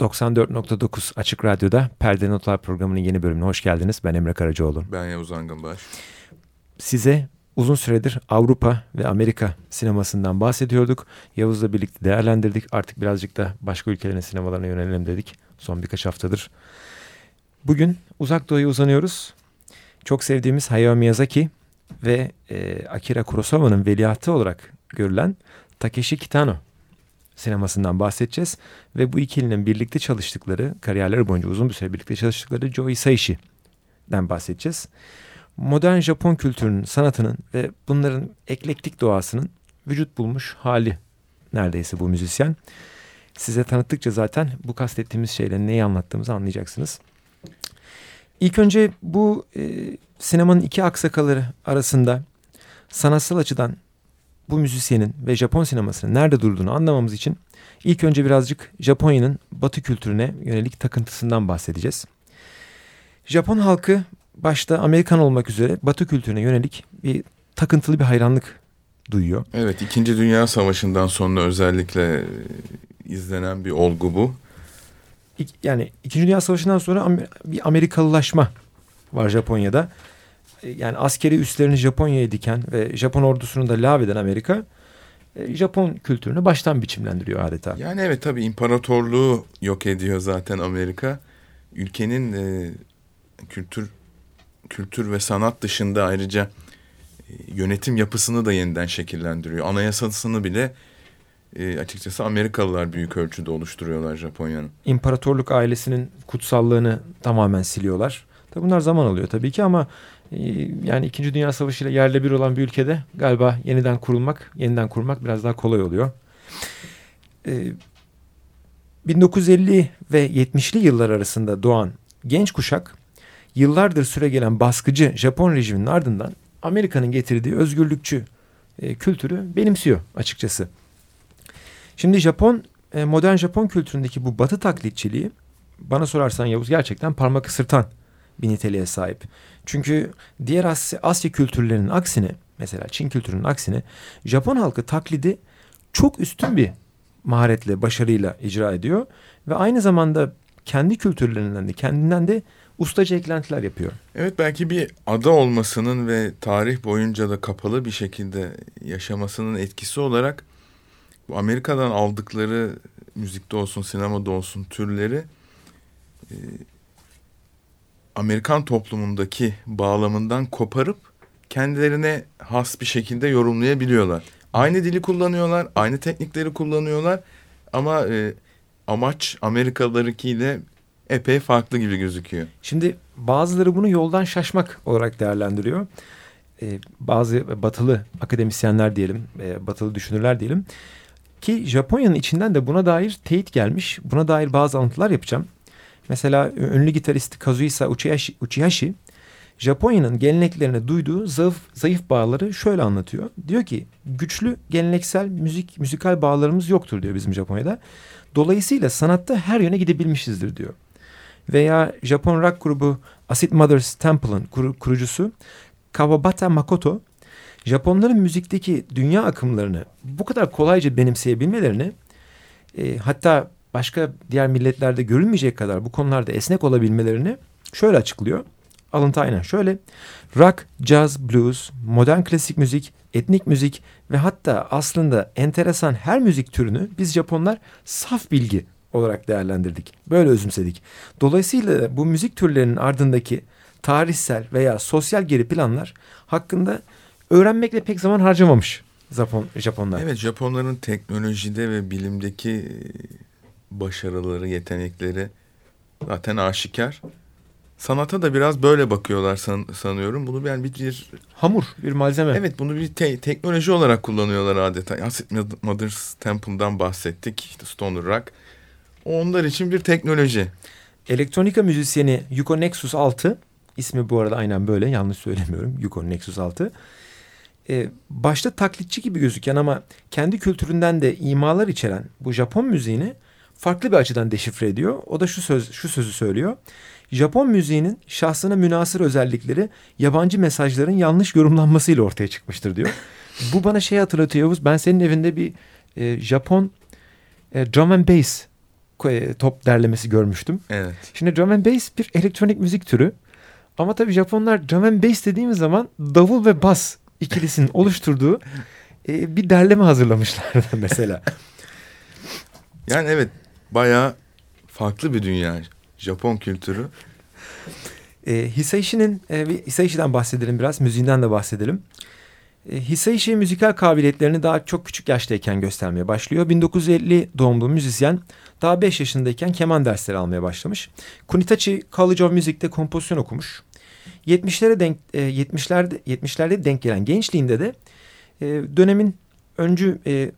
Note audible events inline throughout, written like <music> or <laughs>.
94.9 Açık Radyo'da Perde Notlar programının yeni bölümüne hoş geldiniz. Ben Emre Karacaoğlu. Ben Yavuz Angınbaş. Size uzun süredir Avrupa ve Amerika sinemasından bahsediyorduk. Yavuz'la birlikte değerlendirdik. Artık birazcık da başka ülkelerin sinemalarına yönelelim dedik son birkaç haftadır. Bugün uzak doğuya uzanıyoruz. Çok sevdiğimiz Hayao Miyazaki ve e, Akira Kurosawa'nın veliahtı olarak görülen Takeshi Kitano sinemasından bahsedeceğiz. Ve bu ikilinin birlikte çalıştıkları, kariyerleri boyunca uzun bir süre birlikte çalıştıkları Joe Hisaishi'den bahsedeceğiz. Modern Japon kültürünün, sanatının ve bunların eklektik doğasının vücut bulmuş hali neredeyse bu müzisyen. Size tanıttıkça zaten bu kastettiğimiz şeyle neyi anlattığımızı anlayacaksınız. İlk önce bu e, sinemanın iki aksakaları arasında sanatsal açıdan bu müzisyenin ve Japon sinemasının nerede durduğunu anlamamız için ilk önce birazcık Japonya'nın batı kültürüne yönelik takıntısından bahsedeceğiz. Japon halkı başta Amerikan olmak üzere batı kültürüne yönelik bir takıntılı bir hayranlık duyuyor. Evet, İkinci Dünya Savaşı'ndan sonra özellikle izlenen bir olgu bu. Yani İkinci Dünya Savaşı'ndan sonra bir Amerikalılaşma var Japonya'da. Yani askeri üslerini Japonya'ya diken ve Japon ordusunu da lağveden Amerika e, Japon kültürünü baştan biçimlendiriyor adeta. Yani evet tabii imparatorluğu yok ediyor zaten Amerika. Ülkenin e, kültür kültür ve sanat dışında ayrıca e, yönetim yapısını da yeniden şekillendiriyor. Anayasasını bile e, açıkçası Amerikalılar büyük ölçüde oluşturuyorlar Japonya'nın. İmparatorluk ailesinin kutsallığını tamamen siliyorlar. Tabi bunlar zaman alıyor tabii ki ama yani İkinci Dünya Savaşı ile yerle bir olan bir ülkede galiba yeniden kurulmak, yeniden kurmak biraz daha kolay oluyor. E, 1950 ve 70'li yıllar arasında doğan genç kuşak yıllardır süre gelen baskıcı Japon rejiminin ardından Amerika'nın getirdiği özgürlükçü e, kültürü benimsiyor açıkçası. Şimdi Japon e, modern Japon kültüründeki bu batı taklitçiliği bana sorarsan Yavuz gerçekten parmak ısırtan bir niteliğe sahip. Çünkü diğer Asya, Asya kültürlerinin aksine mesela Çin kültürünün aksine Japon halkı taklidi çok üstün bir maharetle, başarıyla icra ediyor ve aynı zamanda kendi kültürlerinden de kendinden de ustaca eklentiler yapıyor. Evet belki bir ada olmasının ve tarih boyunca da kapalı bir şekilde yaşamasının etkisi olarak Amerika'dan aldıkları müzikte olsun, sinemada olsun türleri e, Amerikan toplumundaki bağlamından koparıp kendilerine has bir şekilde yorumlayabiliyorlar. Aynı dili kullanıyorlar, aynı teknikleri kullanıyorlar ama e, amaç Amerikalılarınkiyle epey farklı gibi gözüküyor. Şimdi bazıları bunu yoldan şaşmak olarak değerlendiriyor. Ee, bazı batılı akademisyenler diyelim, e, batılı düşünürler diyelim. Ki Japonya'nın içinden de buna dair teyit gelmiş. Buna dair bazı alıntılar yapacağım. Mesela ünlü gitarist Kazuhisa Uchihashi, Uchihashi Japonya'nın geleneklerine duyduğu zayıf, zayıf bağları şöyle anlatıyor. Diyor ki güçlü geleneksel müzik müzikal bağlarımız yoktur diyor bizim Japonya'da. Dolayısıyla sanatta her yöne gidebilmişizdir diyor. Veya Japon rock grubu Acid Mothers Temple'ın kur, kurucusu Kawabata Makoto Japonların müzikteki dünya akımlarını bu kadar kolayca benimseyebilmelerini e, hatta başka diğer milletlerde görülmeyecek kadar bu konularda esnek olabilmelerini şöyle açıklıyor. Alıntı aynen şöyle. Rock, jazz, blues, modern klasik müzik, etnik müzik ve hatta aslında enteresan her müzik türünü biz Japonlar saf bilgi olarak değerlendirdik. Böyle özümsedik. Dolayısıyla bu müzik türlerinin ardındaki tarihsel veya sosyal geri planlar hakkında öğrenmekle pek zaman harcamamış Japon, Japonlar. Evet Japonların teknolojide ve bilimdeki başarıları, yetenekleri zaten aşikar. Sanata da biraz böyle bakıyorlar san, sanıyorum. Bunu yani bir, bir hamur, bir malzeme. Evet, bunu bir te, teknoloji olarak kullanıyorlar adeta. Acid Mother's Temple'dan bahsettik. İşte Stoner Rock. Onlar için bir teknoloji. Elektronika müzisyeni Yuko Nexus 6 ismi bu arada aynen böyle yanlış söylemiyorum. Yuko Nexus 6. Ee, başta taklitçi gibi gözüken ama kendi kültüründen de imalar içeren bu Japon müziğini farklı bir açıdan deşifre ediyor. O da şu söz şu sözü söylüyor. Japon müziğinin şahsına münasır özellikleri yabancı mesajların yanlış yorumlanmasıyla ortaya çıkmıştır diyor. Bu bana şey hatırlatıyor Yavuz. Ben senin evinde bir e, Japon e, drum and bass e, top derlemesi görmüştüm. Evet. Şimdi drum and bass bir elektronik müzik türü. Ama tabii Japonlar drum and bass dediğimiz zaman davul ve bas ikilisinin <laughs> oluşturduğu e, bir derleme hazırlamışlardı <laughs> mesela. Yani evet bayağı farklı bir dünya Japon kültürü. E, Hisaishi'nin, e, Hisaishi'den bahsedelim biraz, müziğinden de bahsedelim. E, Hisaishi müzikal kabiliyetlerini daha çok küçük yaştayken göstermeye başlıyor. 1950 doğumlu müzisyen daha 5 yaşındayken keman dersleri almaya başlamış. Kunitachi College of Music'te kompozisyon okumuş. 70'lere denk e, 70'lerde 70'lerde denk gelen gençliğinde de e, dönemin öncü e,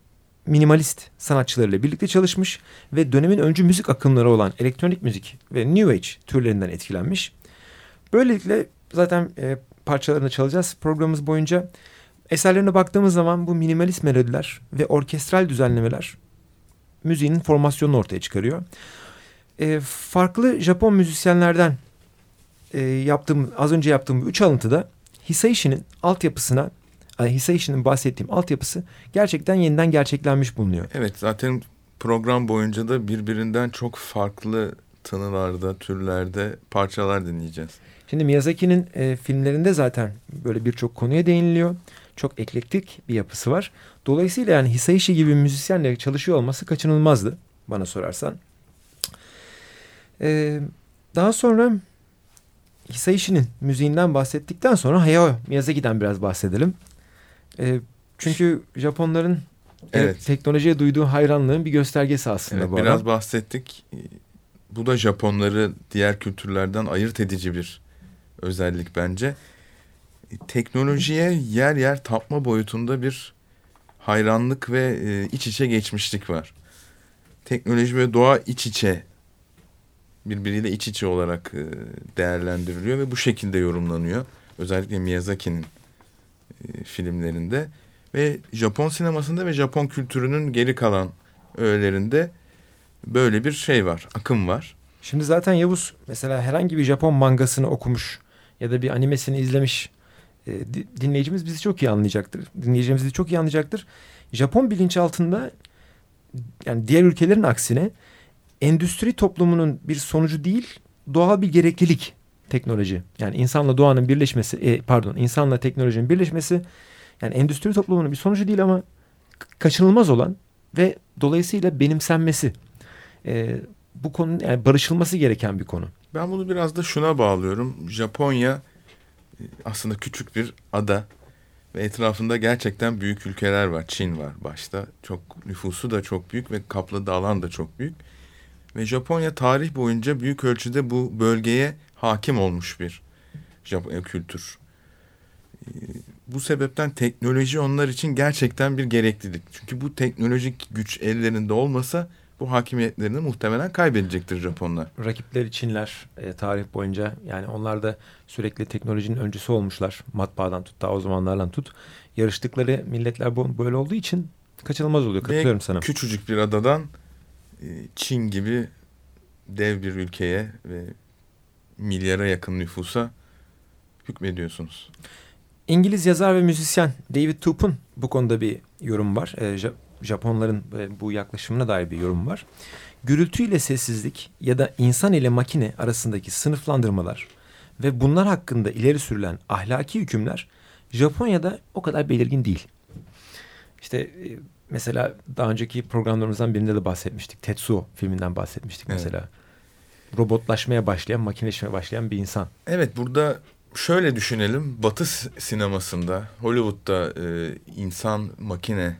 minimalist sanatçılarıyla birlikte çalışmış ve dönemin öncü müzik akımları olan elektronik müzik ve New Age türlerinden etkilenmiş. Böylelikle zaten e, parçalarını çalacağız programımız boyunca. Eserlerine baktığımız zaman bu minimalist melodiler ve orkestral düzenlemeler müziğin formasyonunu ortaya çıkarıyor. E, farklı Japon müzisyenlerden e, yaptığım az önce yaptığım bu üç alıntıda Hisaishi'nin altyapısına Hisaishi'nin bahsettiğim altyapısı gerçekten yeniden gerçeklenmiş bulunuyor. Evet zaten program boyunca da birbirinden çok farklı tınılarda, türlerde parçalar dinleyeceğiz. Şimdi Miyazaki'nin e, filmlerinde zaten böyle birçok konuya değiniliyor. Çok eklektik bir yapısı var. Dolayısıyla yani Hisaishi gibi müzisyenle çalışıyor olması kaçınılmazdı bana sorarsan. Ee, daha sonra Hisaishi'nin müziğinden bahsettikten sonra Hayao Miyazaki'den biraz bahsedelim. E, çünkü Japonların evet. teknolojiye duyduğu hayranlığın bir göstergesi aslında evet, bu Biraz bahsettik. Bu da Japonları diğer kültürlerden ayırt edici bir özellik bence. Teknolojiye yer yer tapma boyutunda bir hayranlık ve e, iç içe geçmişlik var. Teknoloji ve doğa iç içe birbiriyle iç içe olarak e, değerlendiriliyor ve bu şekilde yorumlanıyor. Özellikle Miyazaki'nin e, filmlerinde ve Japon sinemasında ve Japon kültürünün geri kalan öğelerinde böyle bir şey var, akım var. Şimdi zaten Yavuz mesela herhangi bir Japon mangasını okumuş ya da bir animesini izlemiş e, dinleyicimiz bizi çok iyi anlayacaktır. Dinleyicimiz bizi çok iyi anlayacaktır. Japon bilinçaltında yani diğer ülkelerin aksine endüstri toplumunun bir sonucu değil doğal bir gereklilik teknoloji. Yani insanla doğanın birleşmesi, e, pardon insanla teknolojinin birleşmesi yani endüstri toplumunun bir sonucu değil ama kaçınılmaz olan ve dolayısıyla benimsenmesi. E, bu konu yani barışılması gereken bir konu. Ben bunu biraz da şuna bağlıyorum. Japonya e, aslında küçük bir ada ve etrafında gerçekten büyük ülkeler var. Çin var başta. Çok nüfusu da çok büyük ve kapladığı alan da çok büyük. Ve Japonya tarih boyunca büyük ölçüde bu bölgeye hakim olmuş bir Japonya kültür. Ee, bu sebepten teknoloji onlar için gerçekten bir gereklilik. Çünkü bu teknolojik güç ellerinde olmasa bu hakimiyetlerini muhtemelen kaybedecektir Japonlar. Rakipleri Çinler e, tarih boyunca yani onlar da sürekli teknolojinin öncüsü olmuşlar. Matbaadan tut daha o zamanlardan tut. Yarıştıkları milletler böyle olduğu için kaçınılmaz oluyor. Katılıyorum Ve sana. küçücük bir adadan e, Çin gibi dev bir ülkeye ve milyara yakın nüfusa hükmediyorsunuz. İngiliz yazar ve müzisyen David Tup'un bu konuda bir yorum var. E, Japonların e, bu yaklaşımına dair bir yorum var. Gürültü ile sessizlik ya da insan ile makine arasındaki sınıflandırmalar ve bunlar hakkında ileri sürülen ahlaki hükümler Japonya'da o kadar belirgin değil. İşte e, mesela daha önceki programlarımızdan birinde de bahsetmiştik. Tetsuo filminden bahsetmiştik evet. mesela robotlaşmaya başlayan, makineleşmeye başlayan bir insan. Evet burada şöyle düşünelim. Batı sinemasında, Hollywood'da e, insan makine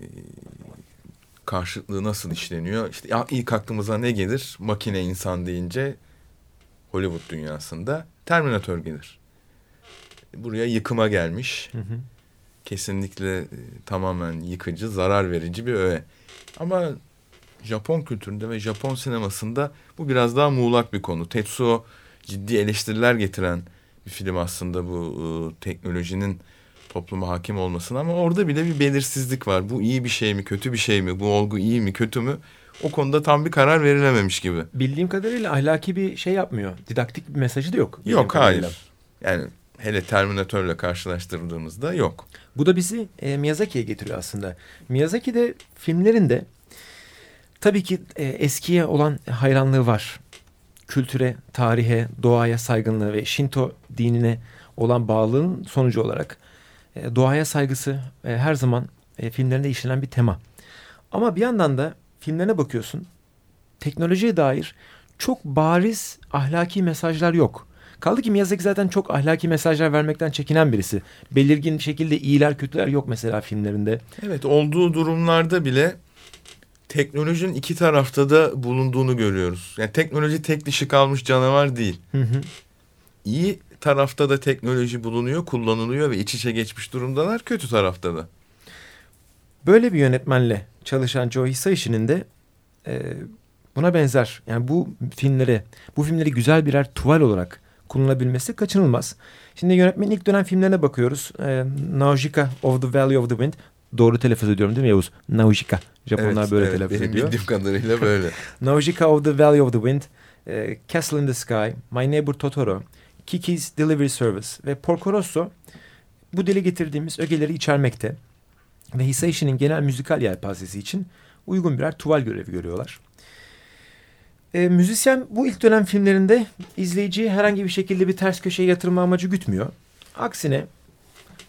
e, karşıtlığı nasıl işleniyor? İşte ilk aklımıza ne gelir? Makine insan deyince Hollywood dünyasında Terminator gelir. Buraya yıkıma gelmiş. Hı hı. Kesinlikle e, tamamen yıkıcı, zarar verici bir öğe. Ama Japon kültüründe ve Japon sinemasında bu biraz daha muğlak bir konu. Tetsuo ciddi eleştiriler getiren bir film aslında bu e, teknolojinin topluma hakim olmasına ama orada bile bir belirsizlik var. Bu iyi bir şey mi, kötü bir şey mi? Bu olgu iyi mi, kötü mü? O konuda tam bir karar verilememiş gibi. Bildiğim kadarıyla ahlaki bir şey yapmıyor. Didaktik bir mesajı da yok. Yok hayır. Yani hele Terminator'la karşılaştırdığımızda yok. Bu da bizi e, Miyazaki'ye getiriyor aslında. Miyazaki de filmlerinde Tabii ki e, eskiye olan hayranlığı var. Kültüre, tarihe, doğaya saygınlığı ve Shinto dinine olan bağlılığın sonucu olarak e, doğaya saygısı e, her zaman e, filmlerinde işlenen bir tema. Ama bir yandan da filmlerine bakıyorsun teknolojiye dair çok bariz ahlaki mesajlar yok. Kaldı ki Miyazaki zaten çok ahlaki mesajlar vermekten çekinen birisi. Belirgin şekilde iyiler kötüler yok mesela filmlerinde. Evet olduğu durumlarda bile teknolojinin iki tarafta da bulunduğunu görüyoruz. Yani teknoloji tek dişi kalmış canavar değil. Hı hı. İyi tarafta da teknoloji bulunuyor, kullanılıyor ve iç içe geçmiş durumdalar. Kötü tarafta da. Böyle bir yönetmenle çalışan Joe Hisaishi'nin de e, buna benzer yani bu filmleri bu filmleri güzel birer tuval olarak kullanılabilmesi kaçınılmaz. Şimdi yönetmenin ilk dönem filmlerine bakıyoruz. E, Naujika of the Valley of the Wind. Doğru telaffuz ediyorum değil mi Yavuz? Naujika. Japonlar evet, böyle evet, telaffuz benim ediyor. bildiğim kadarıyla böyle. <laughs> Naujika of the Valley of the Wind. e, Castle in the Sky. My Neighbor Totoro. Kiki's Delivery Service ve Porco Rosso bu dile getirdiğimiz ögeleri içermekte ve Hisaishi'nin genel müzikal yelpazesi için uygun birer tuval görevi görüyorlar. E, müzisyen bu ilk dönem filmlerinde izleyiciyi herhangi bir şekilde bir ters köşeye yatırma amacı gütmüyor. Aksine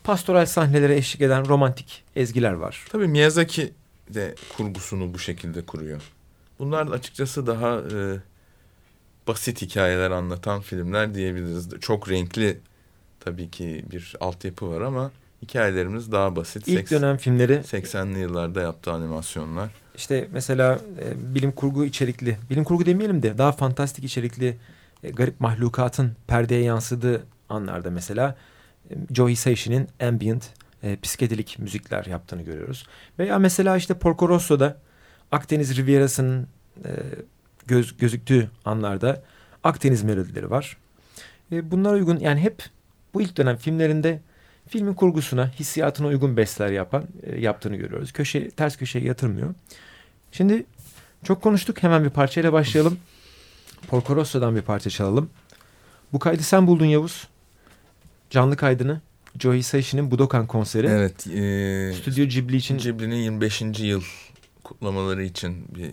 pastoral sahnelere eşlik eden romantik ezgiler var. Tabii Miyazaki de kurgusunu bu şekilde kuruyor. Bunlar açıkçası daha e, basit hikayeler anlatan filmler diyebiliriz. Çok renkli tabii ki bir altyapı var ama hikayelerimiz daha basit. İlk dönem filmleri 80'li yıllarda yaptığı animasyonlar. işte mesela e, bilim kurgu içerikli, bilim kurgu demeyelim de daha fantastik içerikli e, garip mahlukatın perdeye yansıdığı anlarda mesela Joe Hisaishi'nin ambient, e, psikedelik müzikler yaptığını görüyoruz. Veya mesela işte Porco Rosso'da Akdeniz Rivierası'nın e, göz, gözüktüğü anlarda Akdeniz melodileri var. E, bunlara uygun yani hep bu ilk dönem filmlerinde filmin kurgusuna, hissiyatına uygun bestler yapan e, yaptığını görüyoruz. Köşe ters köşeye yatırmıyor. Şimdi çok konuştuk. Hemen bir parçayla başlayalım. Porco Rosso'dan bir parça çalalım. Bu kaydı sen buldun Yavuz. Canlı kaydını. Joe Hisaishi'nin Budokan konseri. Evet. E, Stüdyo Ghibli için Ghibli'nin 25. yıl kutlamaları için bir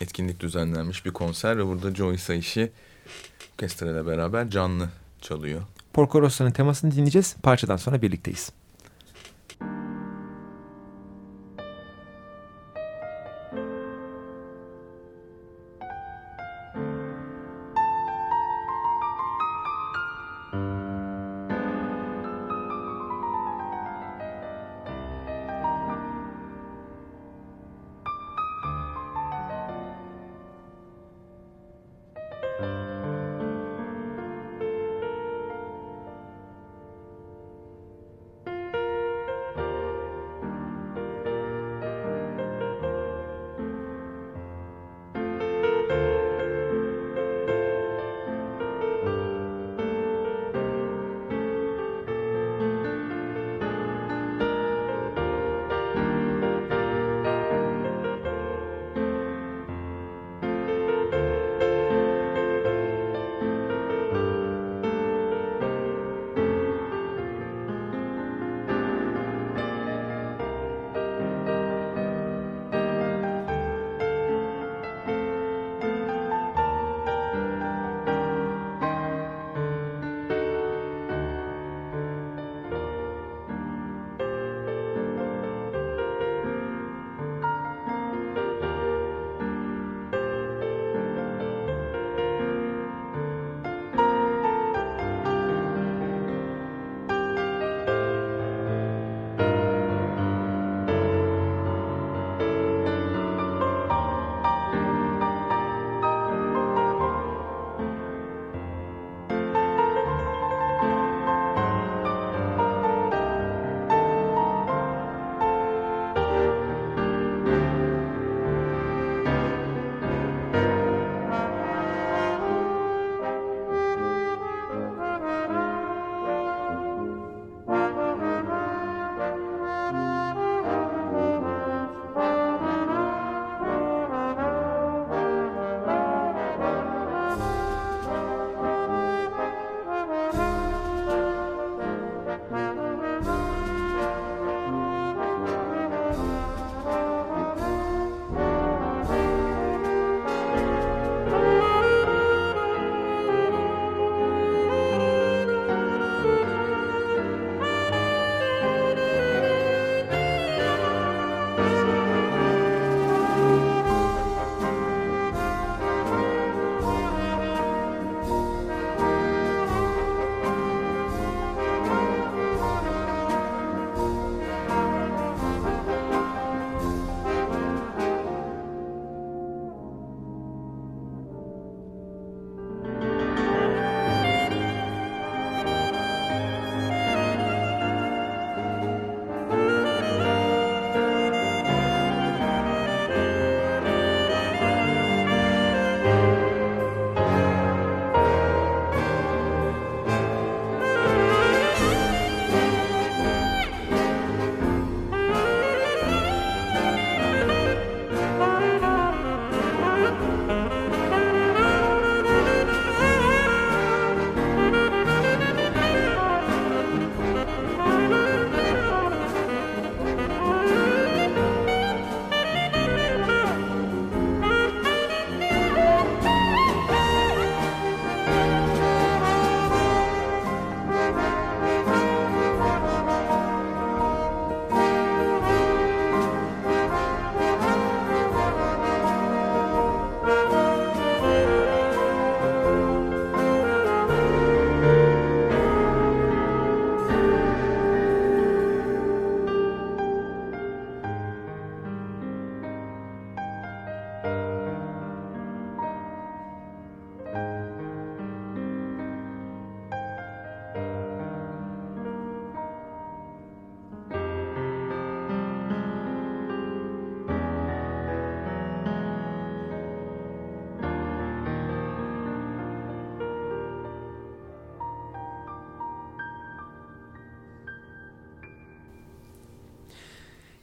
etkinlik düzenlenmiş bir konser ve burada Joe Hisaishi orkestra ile beraber canlı çalıyor. Porco Rosso'nun temasını dinleyeceğiz. Parçadan sonra birlikteyiz.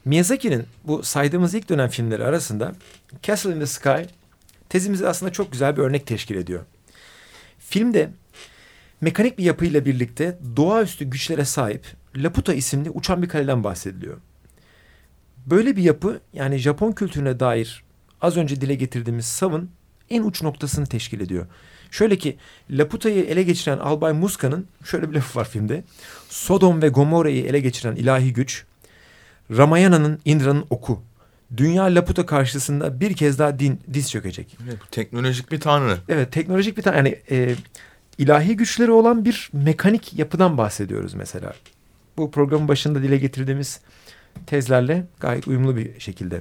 Miyazaki'nin bu saydığımız ilk dönem filmleri arasında Castle in the Sky tezimizi aslında çok güzel bir örnek teşkil ediyor. Filmde mekanik bir yapıyla birlikte doğaüstü güçlere sahip Laputa isimli uçan bir kaleden bahsediliyor. Böyle bir yapı yani Japon kültürüne dair az önce dile getirdiğimiz savın en uç noktasını teşkil ediyor. Şöyle ki Laputa'yı ele geçiren Albay Muska'nın şöyle bir lafı var filmde. Sodom ve Gomorra'yı ele geçiren ilahi güç, Ramayana'nın Indra'nın oku. Dünya Laputa karşısında bir kez daha din, diz çökecek. Evet, teknolojik bir tanrı. Evet teknolojik bir tanrı. Yani e, ilahi güçleri olan bir mekanik yapıdan bahsediyoruz mesela. Bu programın başında dile getirdiğimiz tezlerle gayet uyumlu bir şekilde.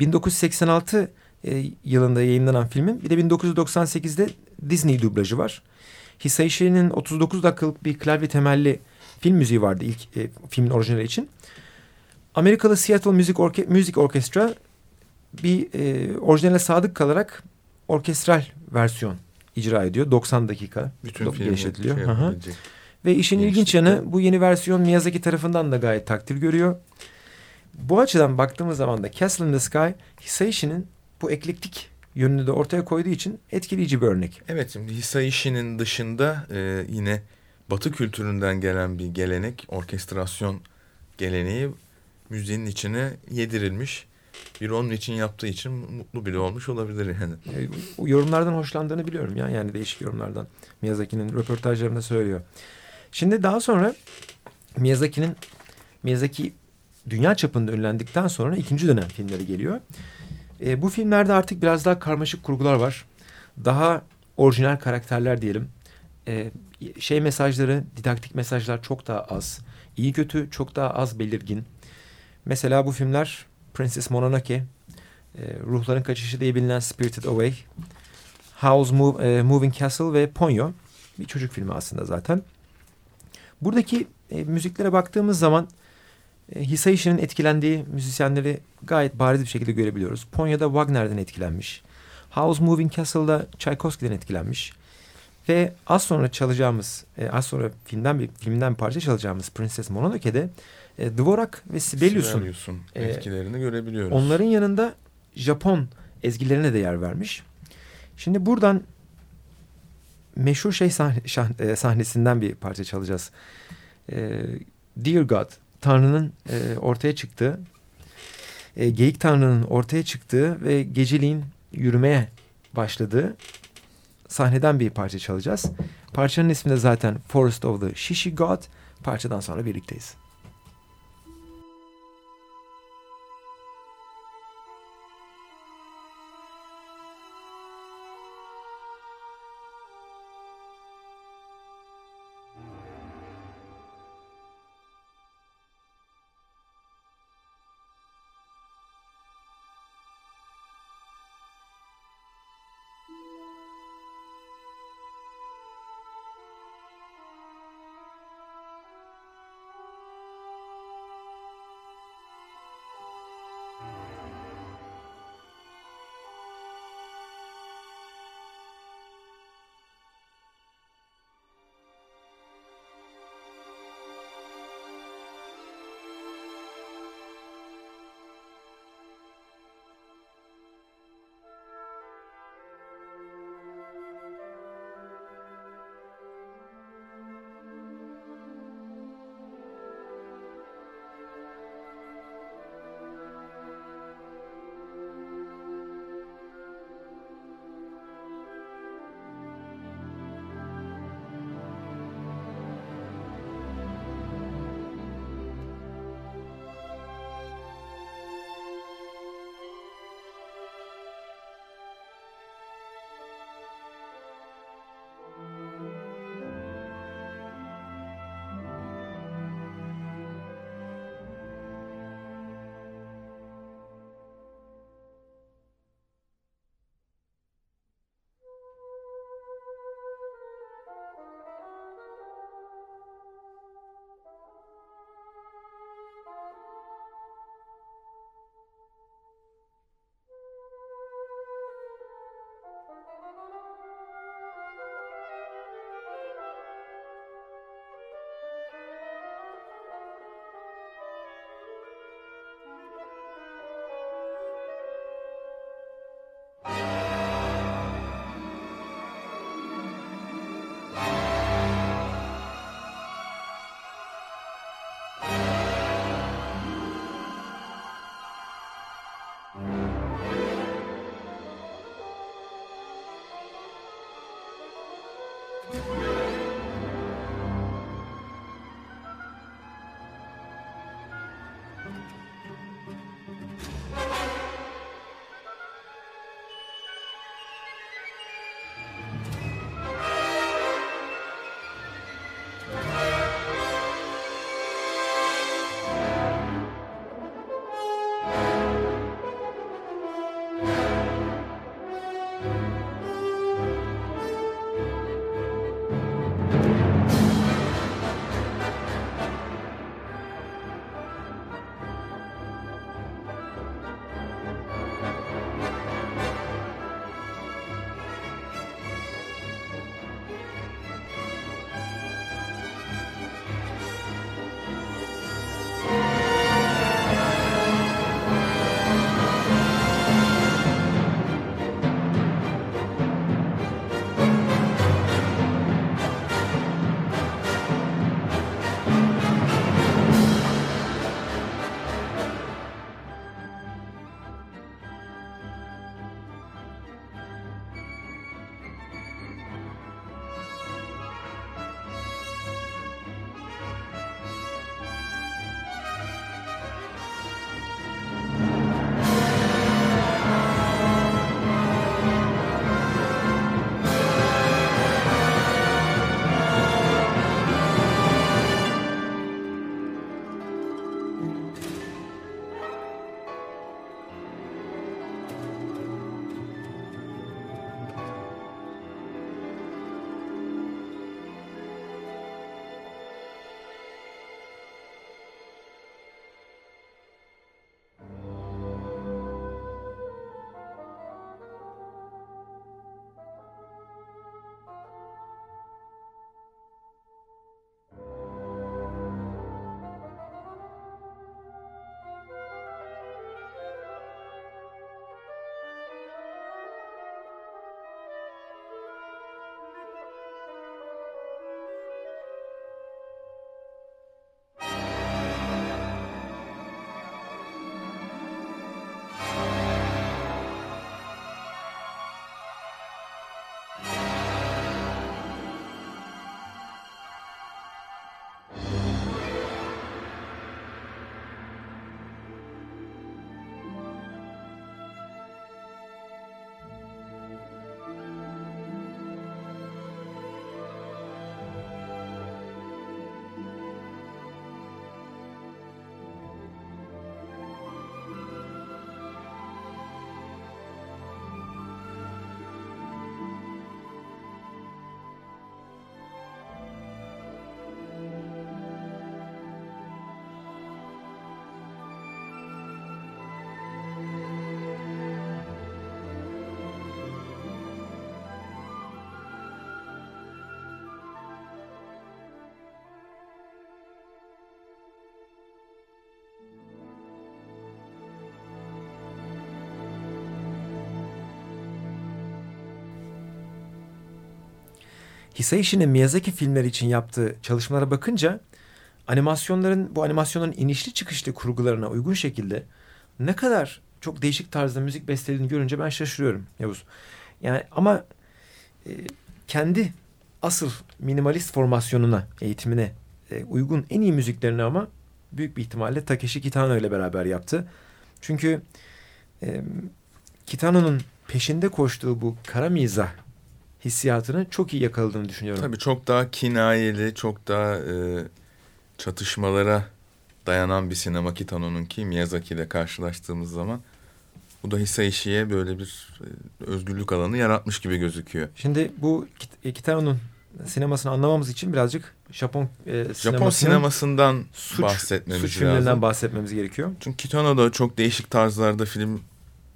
1986 e, yılında yayınlanan filmin bir de 1998'de Disney dublajı var. Hisaishi'nin 39 dakikalık bir klavye temelli film müziği vardı ilk e, filmin orijinali için. Amerikalı Seattle Music, Orke Music Orchestra bir e, orijinale sadık kalarak orkestral versiyon icra ediyor. 90 dakika Bütün film genişletiliyor. Şey. Ve işin ilginç yanı bu yeni versiyon Miyazaki tarafından da gayet takdir görüyor. Bu açıdan baktığımız zaman da Castle in the Sky Hisaishi'nin bu eklektik yönünü de ortaya koyduğu için etkileyici bir örnek. Evet şimdi Hisaishi'nin dışında e, yine Batı kültüründen gelen bir gelenek, orkestrasyon geleneği müziğin içine yedirilmiş. Bir onun için yaptığı için mutlu bile olmuş olabilir yani. E, yorumlardan hoşlandığını biliyorum ya yani değişik yorumlardan. Miyazaki'nin röportajlarında söylüyor. Şimdi daha sonra Miyazaki'nin Miyazaki dünya çapında ünlendikten sonra ikinci dönem filmleri geliyor. E, bu filmlerde artık biraz daha karmaşık kurgular var. Daha orijinal karakterler diyelim. E, şey mesajları, didaktik mesajlar çok daha az. İyi kötü çok daha az belirgin. Mesela bu filmler Princess Mononoke, e, Ruhların Kaçışı diye bilinen Spirited Away, Howl's Move, Moving Castle ve Ponyo. Bir çocuk filmi aslında zaten. Buradaki e, müziklere baktığımız zaman e, Hisaishi'nin etkilendiği müzisyenleri gayet bariz bir şekilde görebiliyoruz. Ponyo'da Wagner'den etkilenmiş. Howl's Moving Castle'da Tchaikovsky'den etkilenmiş. Ve az sonra çalacağımız, e, az sonra filmden bir filmden bir parça çalacağımız Princess Mononoke'de e, Dvorak ve Sibelius'un e, etkilerini görebiliyoruz. Onların yanında Japon ezgilerine de yer vermiş. Şimdi buradan meşhur şey sahne, şah- e, sahnesinden bir parça çalacağız. E, Dear God, Tanrı'nın e, ortaya çıktığı, e, Geyik Tanrı'nın ortaya çıktığı ve geceliğin yürümeye başladığı sahneden bir parça çalacağız. Parçanın ismi de zaten Forest of the Shishi God. Parçadan sonra birlikteyiz. Yeah. Hisaishi'nin Miyazaki filmleri için yaptığı çalışmalara bakınca animasyonların bu animasyonların inişli çıkışlı kurgularına uygun şekilde ne kadar çok değişik tarzda müzik bestelediğini görünce ben şaşırıyorum Yavuz. Yani ama e, kendi asıl minimalist formasyonuna, eğitimine e, uygun en iyi müziklerini ama büyük bir ihtimalle Takeshi Kitano ile beraber yaptı. Çünkü e, Kitano'nun peşinde koştuğu bu kara mizah hissiyatını çok iyi yakaladığını düşünüyorum. Tabii çok daha kinayeli, çok daha e, çatışmalara dayanan bir sinema Kitano'nun ki Miyazaki ile karşılaştığımız zaman bu da Hisaishi'ye böyle bir e, özgürlük alanı yaratmış gibi gözüküyor. Şimdi bu e, Kitano'nun sinemasını anlamamız için birazcık Japon e, Japon sinemasından suç, bahsetmemiz suç filmlerinden lazım. bahsetmemiz gerekiyor. Çünkü Kitano da çok değişik tarzlarda film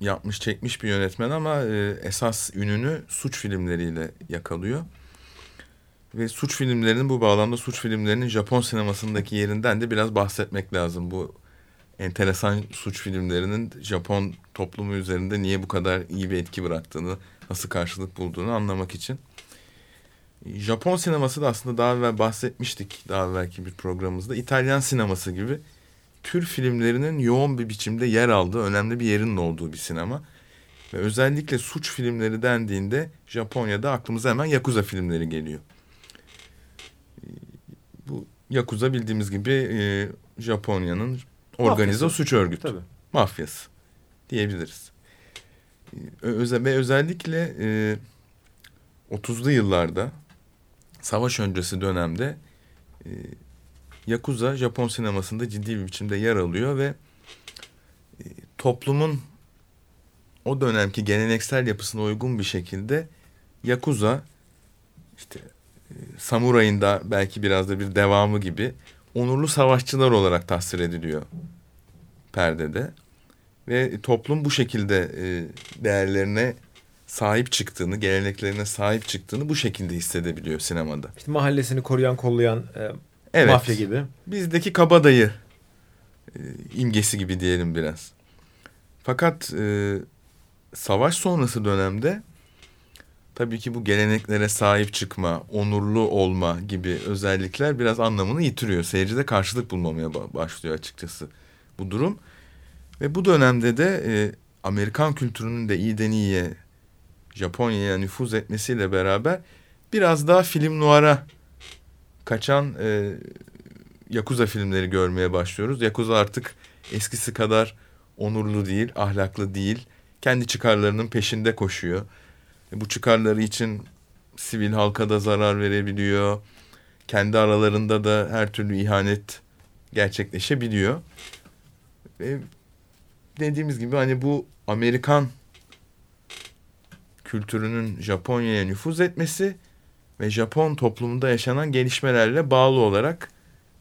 yapmış çekmiş bir yönetmen ama e, esas ününü suç filmleriyle yakalıyor. Ve suç filmlerinin bu bağlamda suç filmlerinin Japon sinemasındaki yerinden de biraz bahsetmek lazım. Bu enteresan suç filmlerinin Japon toplumu üzerinde niye bu kadar iyi bir etki bıraktığını, nasıl karşılık bulduğunu anlamak için. Japon sineması da aslında daha evvel bahsetmiştik daha evvelki bir programımızda. İtalyan sineması gibi tür filmlerinin yoğun bir biçimde yer aldığı önemli bir yerinin olduğu bir sinema. Ve özellikle suç filmleri dendiğinde Japonya'da aklımıza hemen Yakuza filmleri geliyor. Yakuza bildiğimiz gibi e, Japonya'nın organize Mafyası. suç örgütü. Tabii. Mafyası diyebiliriz. E, Öze ve özellikle e, 30'lu yıllarda savaş öncesi dönemde e, Yakuza Japon sinemasında ciddi bir biçimde yer alıyor ve e, toplumun o dönemki geleneksel yapısına uygun bir şekilde Yakuza işte e, Samuray'ın da belki biraz da bir devamı gibi onurlu savaşçılar olarak tasvir ediliyor perdede. Ve toplum bu şekilde e, değerlerine sahip çıktığını, geleneklerine sahip çıktığını bu şekilde hissedebiliyor sinemada. İşte mahallesini koruyan, kollayan Evet. mafya gibi. Bizdeki kabadayı e, imgesi gibi diyelim biraz. Fakat e, savaş sonrası dönemde tabii ki bu geleneklere sahip çıkma, onurlu olma gibi özellikler biraz anlamını yitiriyor. Seyircide karşılık bulmamaya ba- başlıyor açıkçası bu durum. Ve bu dönemde de e, Amerikan kültürünün de iyiden iyiye Japonya'ya nüfuz etmesiyle beraber biraz daha film noir'a kaçan e, Yakuza filmleri görmeye başlıyoruz. Yakuza artık eskisi kadar onurlu değil, ahlaklı değil. Kendi çıkarlarının peşinde koşuyor. E, bu çıkarları için sivil halka da zarar verebiliyor. Kendi aralarında da her türlü ihanet gerçekleşebiliyor. Ve dediğimiz gibi hani bu Amerikan kültürünün Japonya'ya nüfuz etmesi ve Japon toplumunda yaşanan gelişmelerle bağlı olarak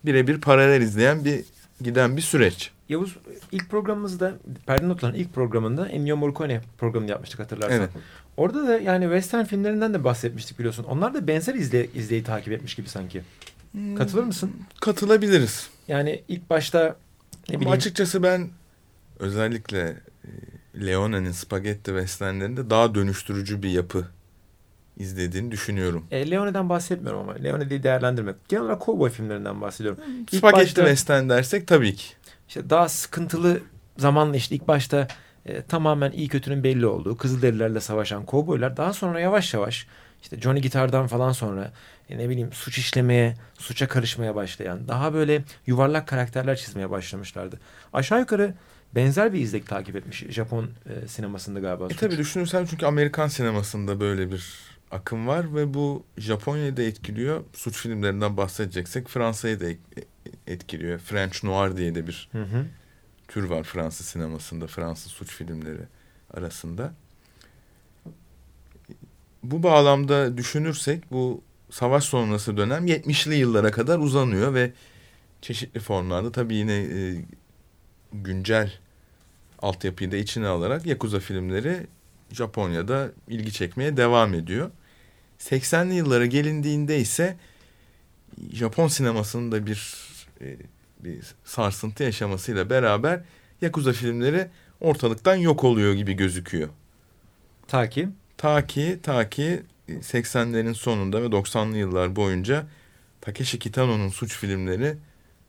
birebir paralel izleyen bir giden bir süreç. Yavuz ilk programımızda Perde Notlar'ın ilk programında Ennio Morricone programını yapmıştık hatırlarsan. Evet. Orada da yani western filmlerinden de bahsetmiştik biliyorsun. Onlar da benzer izle, izleyi takip etmiş gibi sanki. Katılır mısın? Katılabiliriz. Yani ilk başta ne Ama bileyim açıkçası ben özellikle e, Leone'nin spagetti westernlerinde daha dönüştürücü bir yapı izlediğini düşünüyorum. e, Leone'den bahsetmiyorum ama Leone diye değerlendirmek. Genel olarak cowboy filmlerinden bahsediyorum. İlk Spagetti başta- western dersek tabii ki. İşte daha sıkıntılı zamanla işte ilk başta e, tamamen iyi kötünün belli olduğu Kızılderililerle savaşan kovboylar daha sonra yavaş yavaş işte Johnny Gitar'dan falan sonra e, ne bileyim suç işlemeye, suça karışmaya başlayan daha böyle yuvarlak karakterler çizmeye başlamışlardı. Aşağı yukarı benzer bir izlek takip etmiş Japon e, sinemasında galiba. E tabii düşünürsen çünkü Amerikan sinemasında böyle bir akım var ve bu Japonya'yı da etkiliyor. Suç filmlerinden bahsedeceksek Fransa'yı da e, etkiliyor. French Noir diye de bir Hı hı. tür var Fransız sinemasında, Fransız suç filmleri arasında. Bu bağlamda düşünürsek bu savaş sonrası dönem 70'li yıllara kadar uzanıyor ve çeşitli formlarda tabii yine e, güncel altyapıyı da içine alarak Yakuza filmleri Japonya'da ilgi çekmeye devam ediyor. 80'li yıllara gelindiğinde ise Japon sinemasının da bir e, bir sarsıntı yaşamasıyla beraber Yakuza filmleri ortalıktan yok oluyor gibi gözüküyor. Ta ki Ta ki ta ki 80'lerin sonunda ve 90'lı yıllar boyunca Takeshi Kitano'nun suç filmleri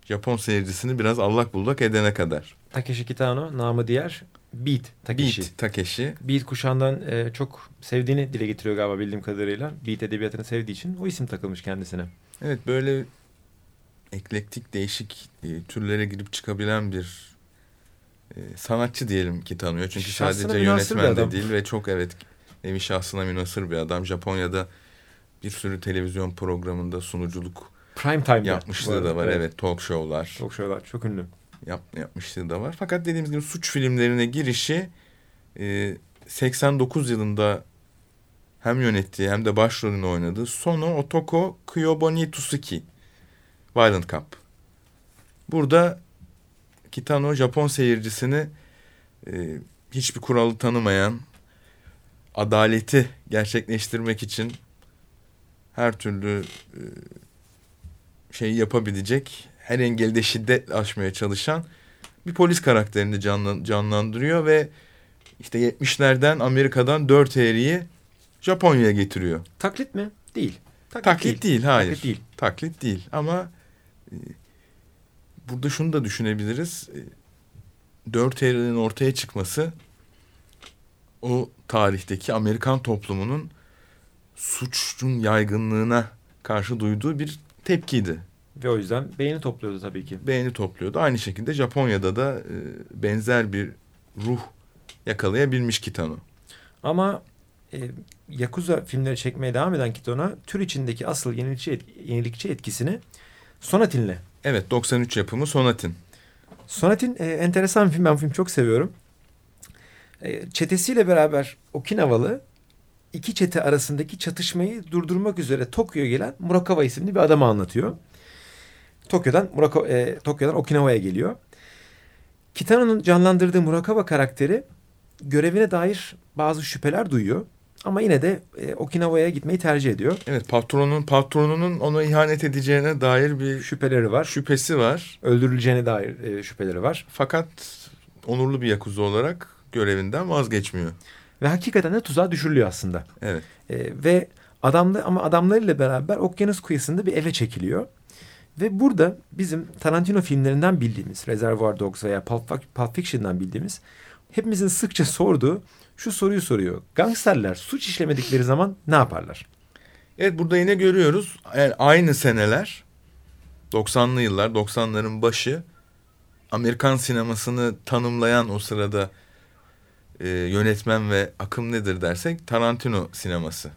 Japon seyircisini biraz allak bullak edene kadar. Takeshi Kitano namı diğer Beat Takeshi. Beat Takeshi. Beat kuşağından e, çok sevdiğini dile getiriyor galiba bildiğim kadarıyla. Beat edebiyatını sevdiği için o isim takılmış kendisine. Evet böyle eklektik değişik e, türlere girip çıkabilen bir e, sanatçı diyelim ki tanıyor. Çünkü Şahsına sadece yönetmen de değil ve çok evet nevi şahsına münhasır bir adam. Japonya'da bir sürü televizyon programında sunuculuk Prime Time'da. yapmışlığı da var. Evet, talk show'lar Çok şeyler çok ünlü. Yap, yapmışlığı da var. Fakat dediğimiz gibi suç filmlerine girişi e, 89 yılında hem yönettiği hem de başrolünü oynadığı Sono Otoko Kyoboni Tsuki Violent Cup. Burada Kitano Japon seyircisini e, hiçbir kuralı tanımayan adaleti gerçekleştirmek için her türlü e, şeyi yapabilecek, her engeli de şiddetle aşmaya çalışan bir polis karakterini canlan- canlandırıyor ve işte 70'lerden Amerika'dan dört eğriyi Japonya'ya getiriyor. Taklit mi? Değil. Taklit değil, hayır. Taklit değil. Taklit değil ama e, burada şunu da düşünebiliriz. E, dört eğrinin ortaya çıkması o tarihteki Amerikan toplumunun suçun yaygınlığına karşı duyduğu bir tepkiydi. Ve o yüzden beğeni topluyordu tabii ki. Beğeni topluyordu. Aynı şekilde Japonya'da da e, benzer bir ruh yakalayabilmiş Kitano. Ama e, Yakuza filmleri çekmeye devam eden Kitano tür içindeki asıl yenilikçi, et, yenilikçi etkisini Sonatin'le. Evet 93 yapımı Sonatin. Sonatin e, enteresan bir film. Ben bu filmi çok seviyorum. E, çetesiyle beraber Okinavalı iki çete arasındaki çatışmayı durdurmak üzere Tokyo'ya gelen Murakawa isimli bir adamı anlatıyor. Tokyo'dan Murakawa, e, Tokyo'dan Okinawa'ya geliyor. Kitano'nun canlandırdığı Murakawa karakteri görevine dair bazı şüpheler duyuyor. Ama yine de e, Okinawa'ya gitmeyi tercih ediyor. Evet patronun patronunun ona ihanet edeceğine dair bir şüpheleri var. Şüphesi var. Öldürüleceğine dair e, şüpheleri var. Fakat onurlu bir yakuza olarak görevinden vazgeçmiyor. Ve hakikaten de tuzağa düşürülüyor aslında. Evet. E, ve adamlı ama adamlarıyla beraber okyanus kıyısında bir eve çekiliyor. Ve burada bizim Tarantino filmlerinden bildiğimiz Reservoir Dogs veya Pulp, Fiction'dan bildiğimiz hepimizin sıkça sorduğu şu soruyu soruyor. Gangsterler suç işlemedikleri zaman ne yaparlar? Evet burada yine görüyoruz yani aynı seneler 90'lı yıllar 90'ların başı Amerikan sinemasını tanımlayan o sırada e, yönetmen ve akım nedir dersek Tarantino sineması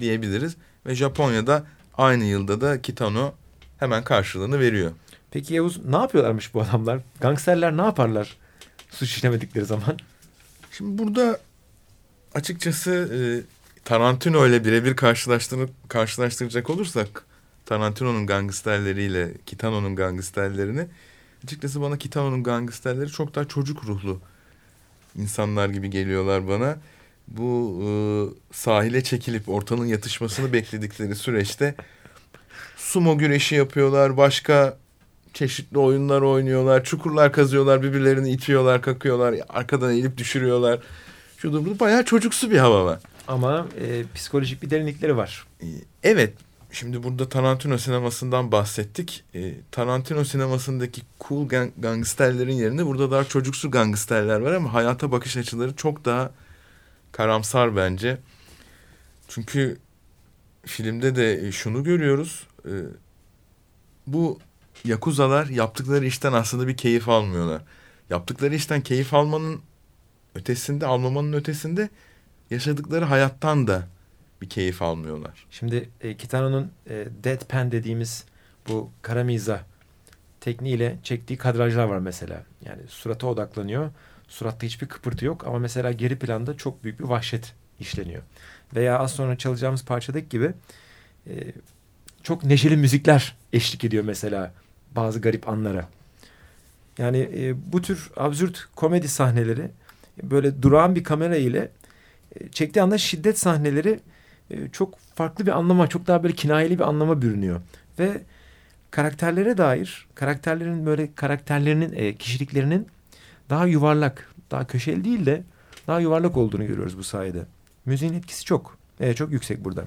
diyebiliriz. Ve Japonya'da aynı yılda da Kitano hemen karşılığını veriyor. Peki Yavuz ne yapıyorlarmış bu adamlar? Gangsterler ne yaparlar suç işlemedikleri zaman? Şimdi burada açıkçası e, Tarantino ile birebir karşılaştırıp karşılaştıracak olursak Tarantino'nun gangsterleriyle Kitano'nun gangsterlerini açıkçası bana Kitano'nun gangsterleri çok daha çocuk ruhlu insanlar gibi geliyorlar bana. Bu e, sahile çekilip ortanın yatışmasını bekledikleri süreçte sumo güreşi yapıyorlar, başka çeşitli oyunlar oynuyorlar, çukurlar kazıyorlar, birbirlerini itiyorlar, kakıyorlar, arkadan eğilip düşürüyorlar. Şu durumda bayağı çocuksu bir hava var. Ama e, psikolojik bir derinlikleri var. E, evet. Şimdi burada Tarantino sinemasından bahsettik. E, Tarantino sinemasındaki cool gang gangsterlerin yerine burada daha çocuksu gangsterler var ama hayata bakış açıları çok daha karamsar bence. Çünkü filmde de şunu görüyoruz. E, bu yakuzalar yaptıkları işten aslında bir keyif almıyorlar. Yaptıkları işten keyif almanın ötesinde, almamanın ötesinde yaşadıkları hayattan da bir keyif almıyorlar. Şimdi e, Kitano'nun e, deadpan dediğimiz bu kara miza tekniğiyle çektiği kadrajlar var mesela. Yani surata odaklanıyor. Suratta hiçbir kıpırtı yok ama mesela geri planda çok büyük bir vahşet işleniyor. Veya az sonra çalacağımız parçadaki gibi e, çok neşeli müzikler eşlik ediyor mesela bazı garip anlara. Yani e, bu tür absürt komedi sahneleri böyle durağan bir kamera ile e, çektiği anda şiddet sahneleri e, çok farklı bir anlama, çok daha böyle kinayeli bir anlama bürünüyor. Ve karakterlere dair, karakterlerin böyle karakterlerinin, e, kişiliklerinin daha yuvarlak, daha köşeli değil de daha yuvarlak olduğunu görüyoruz bu sayede. Müziğin etkisi çok, e, çok yüksek burada.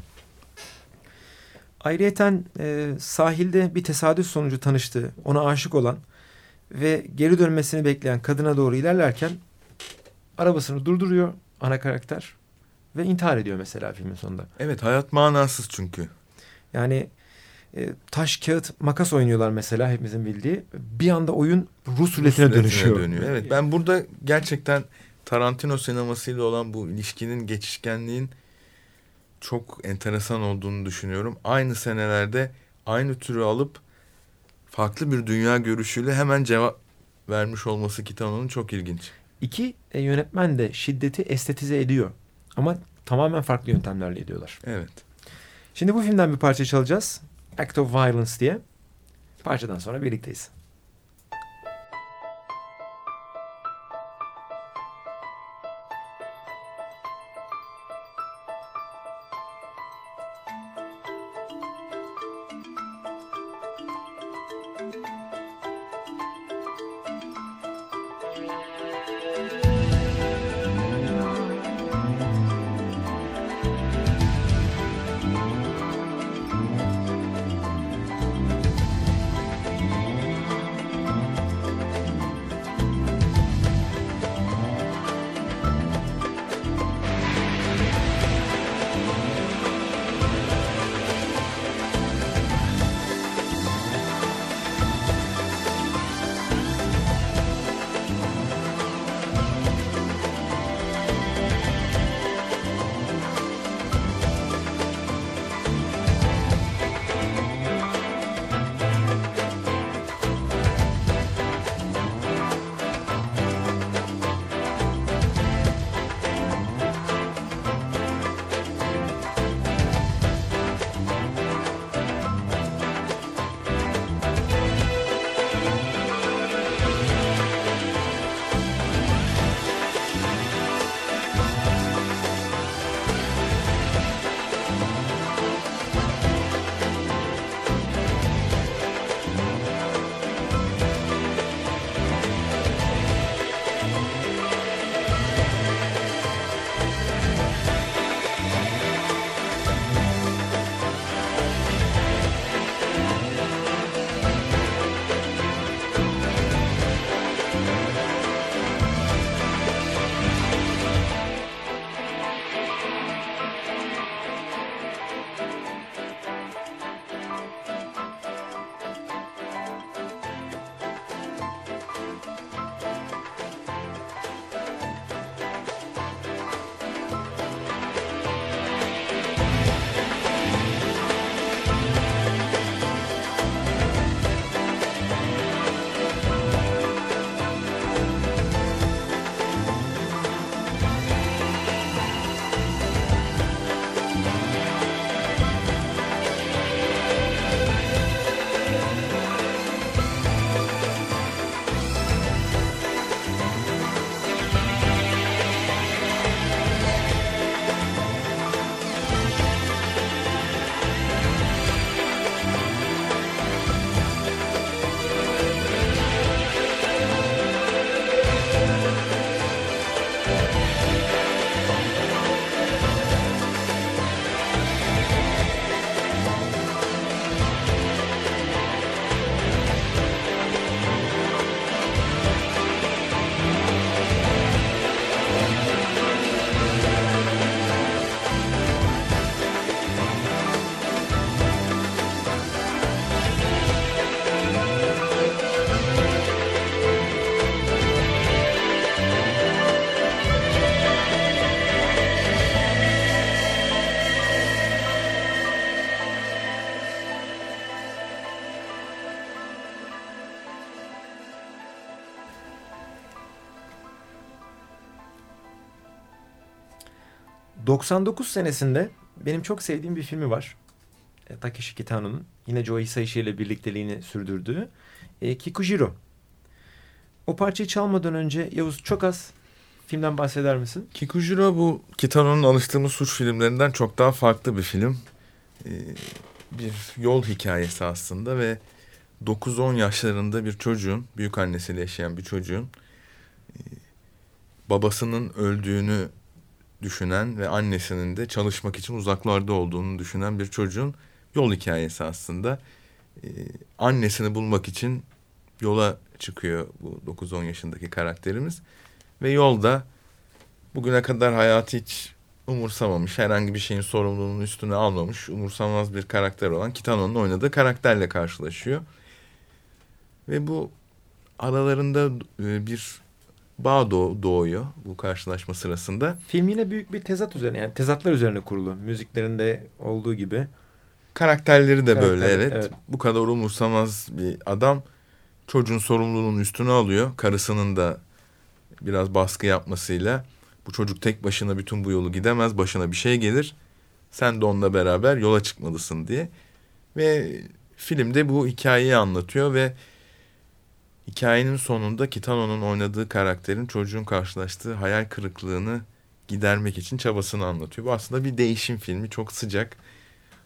Ayrıyeten e, sahilde bir tesadüf sonucu tanıştığı, ona aşık olan ve geri dönmesini bekleyen kadına doğru ilerlerken arabasını durduruyor ana karakter ve intihar ediyor mesela filmin sonunda. Evet hayat manasız çünkü. Yani e, taş, kağıt, makas oynuyorlar mesela hepimizin bildiği. Bir anda oyun Rus ruletine dönüşüyor. Dönüyor. Evet ben burada gerçekten Tarantino sinemasıyla olan bu ilişkinin geçişkenliğin çok enteresan olduğunu düşünüyorum. Aynı senelerde aynı türü alıp farklı bir dünya görüşüyle hemen cevap vermiş olması Kitano'nun çok ilginç. İki e, yönetmen de şiddeti estetize ediyor. Ama tamamen farklı yöntemlerle ediyorlar. Evet. Şimdi bu filmden bir parça çalacağız. Act of Violence diye. Parçadan sonra birlikteyiz. 99 senesinde benim çok sevdiğim bir filmi var. E, Takeshi Kitano'nun yine Joe Hisaishi ile birlikteliğini sürdürdüğü e, Kikujiro. O parçayı çalmadan önce Yavuz çok az filmden bahseder misin? Kikujiro bu Kitano'nun alıştığımız suç filmlerinden çok daha farklı bir film. Ee, bir yol hikayesi aslında ve 9-10 yaşlarında bir çocuğun, büyük annesiyle yaşayan bir çocuğun e, babasının öldüğünü düşünen ve annesinin de çalışmak için uzaklarda olduğunu düşünen bir çocuğun yol hikayesi aslında. Ee, annesini bulmak için yola çıkıyor bu 9-10 yaşındaki karakterimiz. Ve yolda bugüne kadar hayatı hiç umursamamış, herhangi bir şeyin sorumluluğunu üstüne almamış, umursamaz bir karakter olan Kitano'nun oynadığı karakterle karşılaşıyor. Ve bu aralarında e, bir bağ doğuyor bu karşılaşma sırasında. Film yine büyük bir tezat üzerine yani tezatlar üzerine kurulu. Müziklerinde olduğu gibi. Karakterleri de Karakter, böyle evet. evet. Bu kadar umursamaz bir adam çocuğun sorumluluğunu üstüne alıyor. Karısının da biraz baskı yapmasıyla bu çocuk tek başına bütün bu yolu gidemez. Başına bir şey gelir. Sen de onunla beraber yola çıkmalısın diye. Ve filmde bu hikayeyi anlatıyor ve hikayenin sonunda Kitano'nun oynadığı karakterin çocuğun karşılaştığı hayal kırıklığını gidermek için çabasını anlatıyor. Bu aslında bir değişim filmi. Çok sıcak,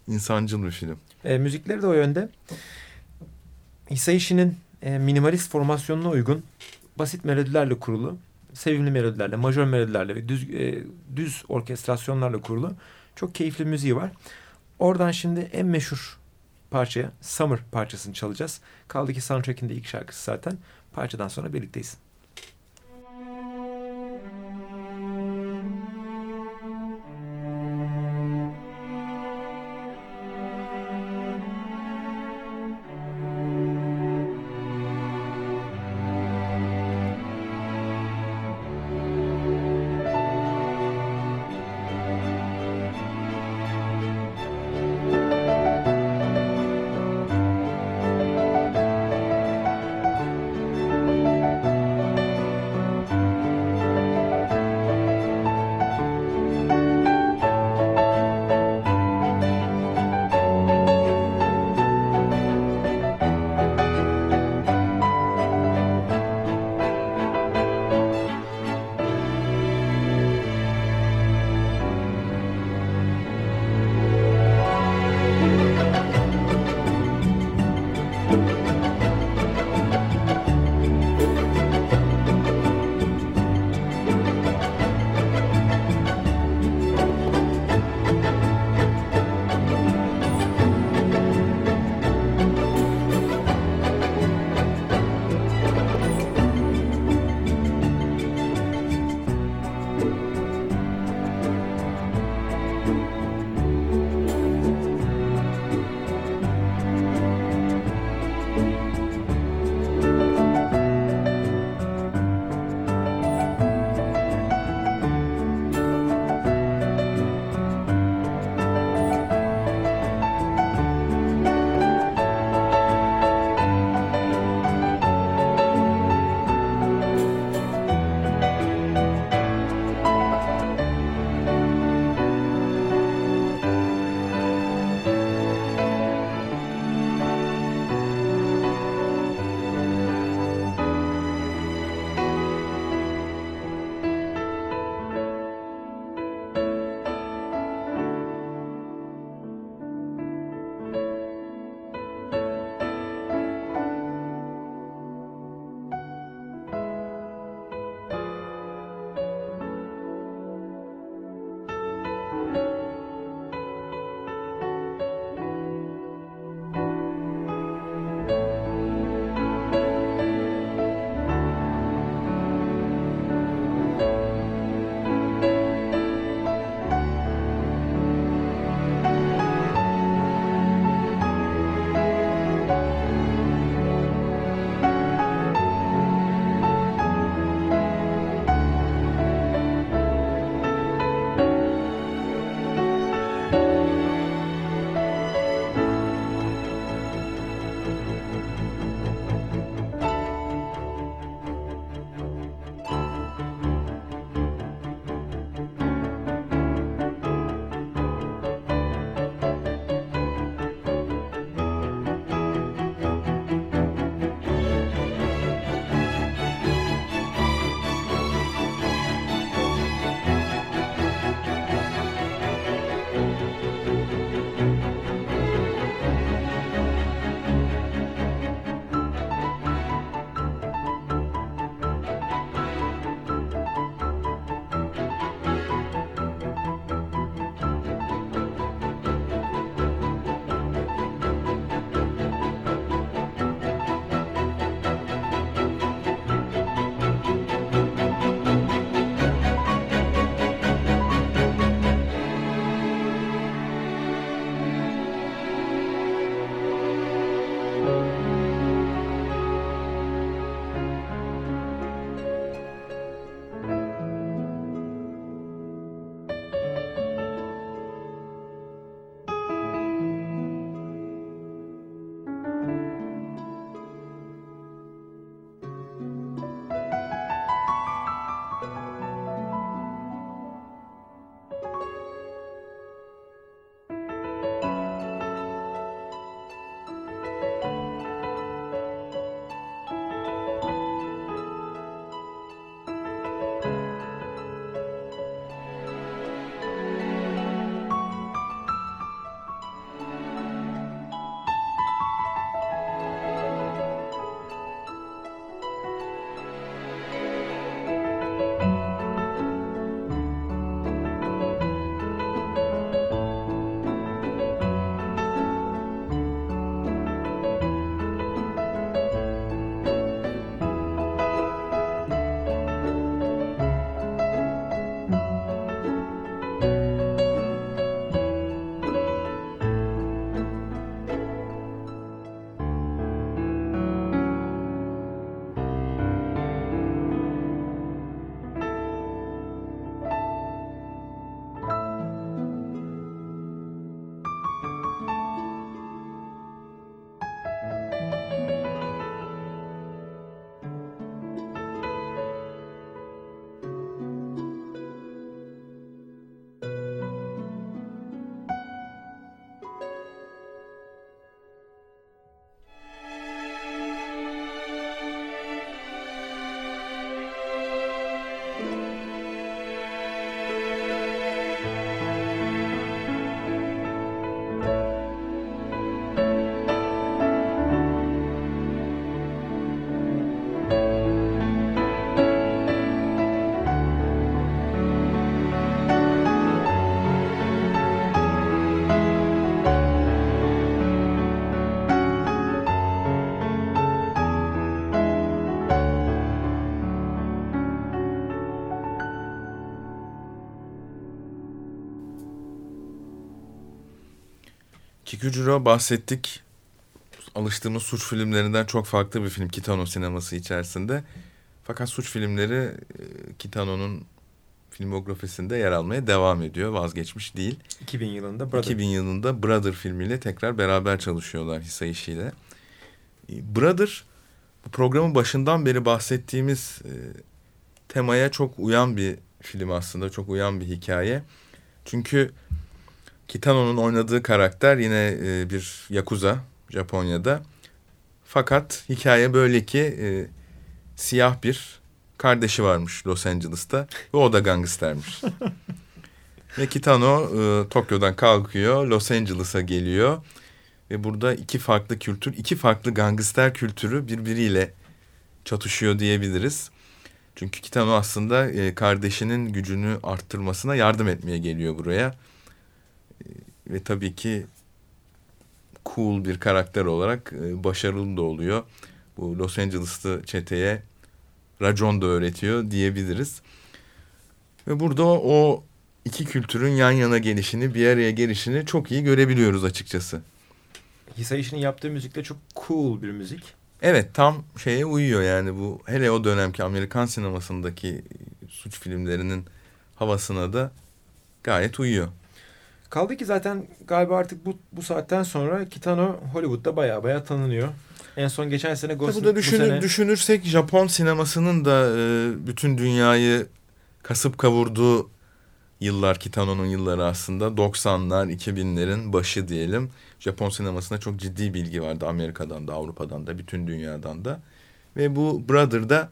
insancıl bir film. E, müzikleri de o yönde. Hisaishi'nin e, minimalist formasyonuna uygun basit melodilerle kurulu, sevimli melodilerle, majör melodilerle ve düz, e, düz orkestrasyonlarla kurulu çok keyifli müziği var. Oradan şimdi en meşhur parçaya Summer parçasını çalacağız. Kaldı ki soundtrack'in de ilk şarkısı zaten. Parçadan sonra birlikteyiz. Kikujiro bahsettik. Alıştığımız suç filmlerinden çok farklı bir film Kitano sineması içerisinde. Fakat suç filmleri e, Kitano'nun filmografisinde yer almaya devam ediyor. Vazgeçmiş değil. 2000 yılında Brother. 2000 yılında Brother filmiyle tekrar beraber çalışıyorlar Hisaishi ile. E, Brother bu programın başından beri bahsettiğimiz e, temaya çok uyan bir film aslında. Çok uyan bir hikaye. Çünkü Kitano'nun oynadığı karakter yine e, bir Yakuza Japonya'da. Fakat hikaye böyle ki e, siyah bir kardeşi varmış Los Angeles'ta ve o da gangstermiş. <laughs> ve Kitano e, Tokyo'dan kalkıyor, Los Angeles'a geliyor ve burada iki farklı kültür, iki farklı gangster kültürü birbiriyle çatışıyor diyebiliriz. Çünkü Kitano aslında e, kardeşinin gücünü arttırmasına yardım etmeye geliyor buraya. E, ve tabii ki cool bir karakter olarak e, başarılı da oluyor. Bu Los Angeles'lı çeteye racon da öğretiyor diyebiliriz. Ve burada o iki kültürün yan yana gelişini, bir araya gelişini çok iyi görebiliyoruz açıkçası. Hisaishi'nin yaptığı müzik de çok cool bir müzik. Evet tam şeye uyuyor yani bu hele o dönemki Amerikan sinemasındaki suç filmlerinin havasına da gayet uyuyor. Kaldı ki zaten galiba artık bu, bu saatten sonra Kitano Hollywood'da baya baya tanınıyor. En son geçen sene Ghost Tabii da düşünür, bu sene... düşünürsek Japon sinemasının da e, bütün dünyayı kasıp kavurduğu yıllar Kitano'nun yılları aslında 90'lar 2000'lerin başı diyelim. Japon sinemasında çok ciddi bilgi vardı Amerika'dan da Avrupa'dan da bütün dünyadan da. Ve bu Brother'da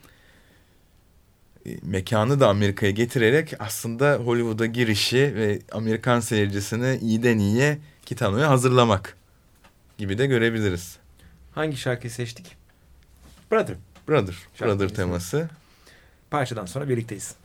mekanı da Amerika'ya getirerek aslında Hollywood'a girişi ve Amerikan seyircisini iyiden iyiye Kitano'ya hazırlamak gibi de görebiliriz. Hangi şarkıyı seçtik? Brother. Brother. Brother teması. Parçadan sonra birlikteyiz.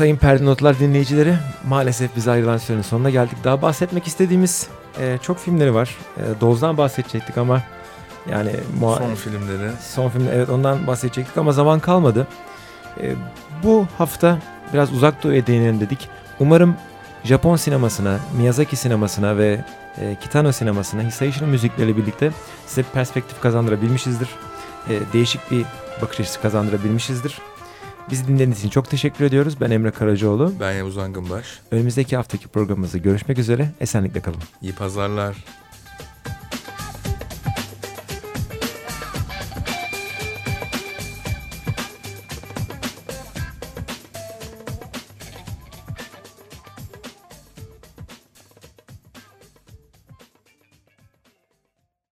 Sayın Perde Notlar dinleyicileri maalesef bize ayrılan sürenin sonuna geldik. Daha bahsetmek istediğimiz e, çok filmleri var. E, Doz'dan bahsedecektik ama yani son filmleri. Son film evet ondan bahsedecektik ama zaman kalmadı. E, bu hafta biraz uzak doğuya değinelim dedik. Umarım Japon sinemasına, Miyazaki sinemasına ve e, Kitano sinemasına Hisaishi'nin müzikleriyle birlikte size perspektif kazandırabilmişizdir. E, değişik bir bakış açısı kazandırabilmişizdir. Bizi dinlediğiniz için çok teşekkür ediyoruz. Ben Emre Karacaoğlu. Ben Yavuz Angınbaş. Önümüzdeki haftaki programımızda görüşmek üzere. Esenlikle kalın. İyi pazarlar.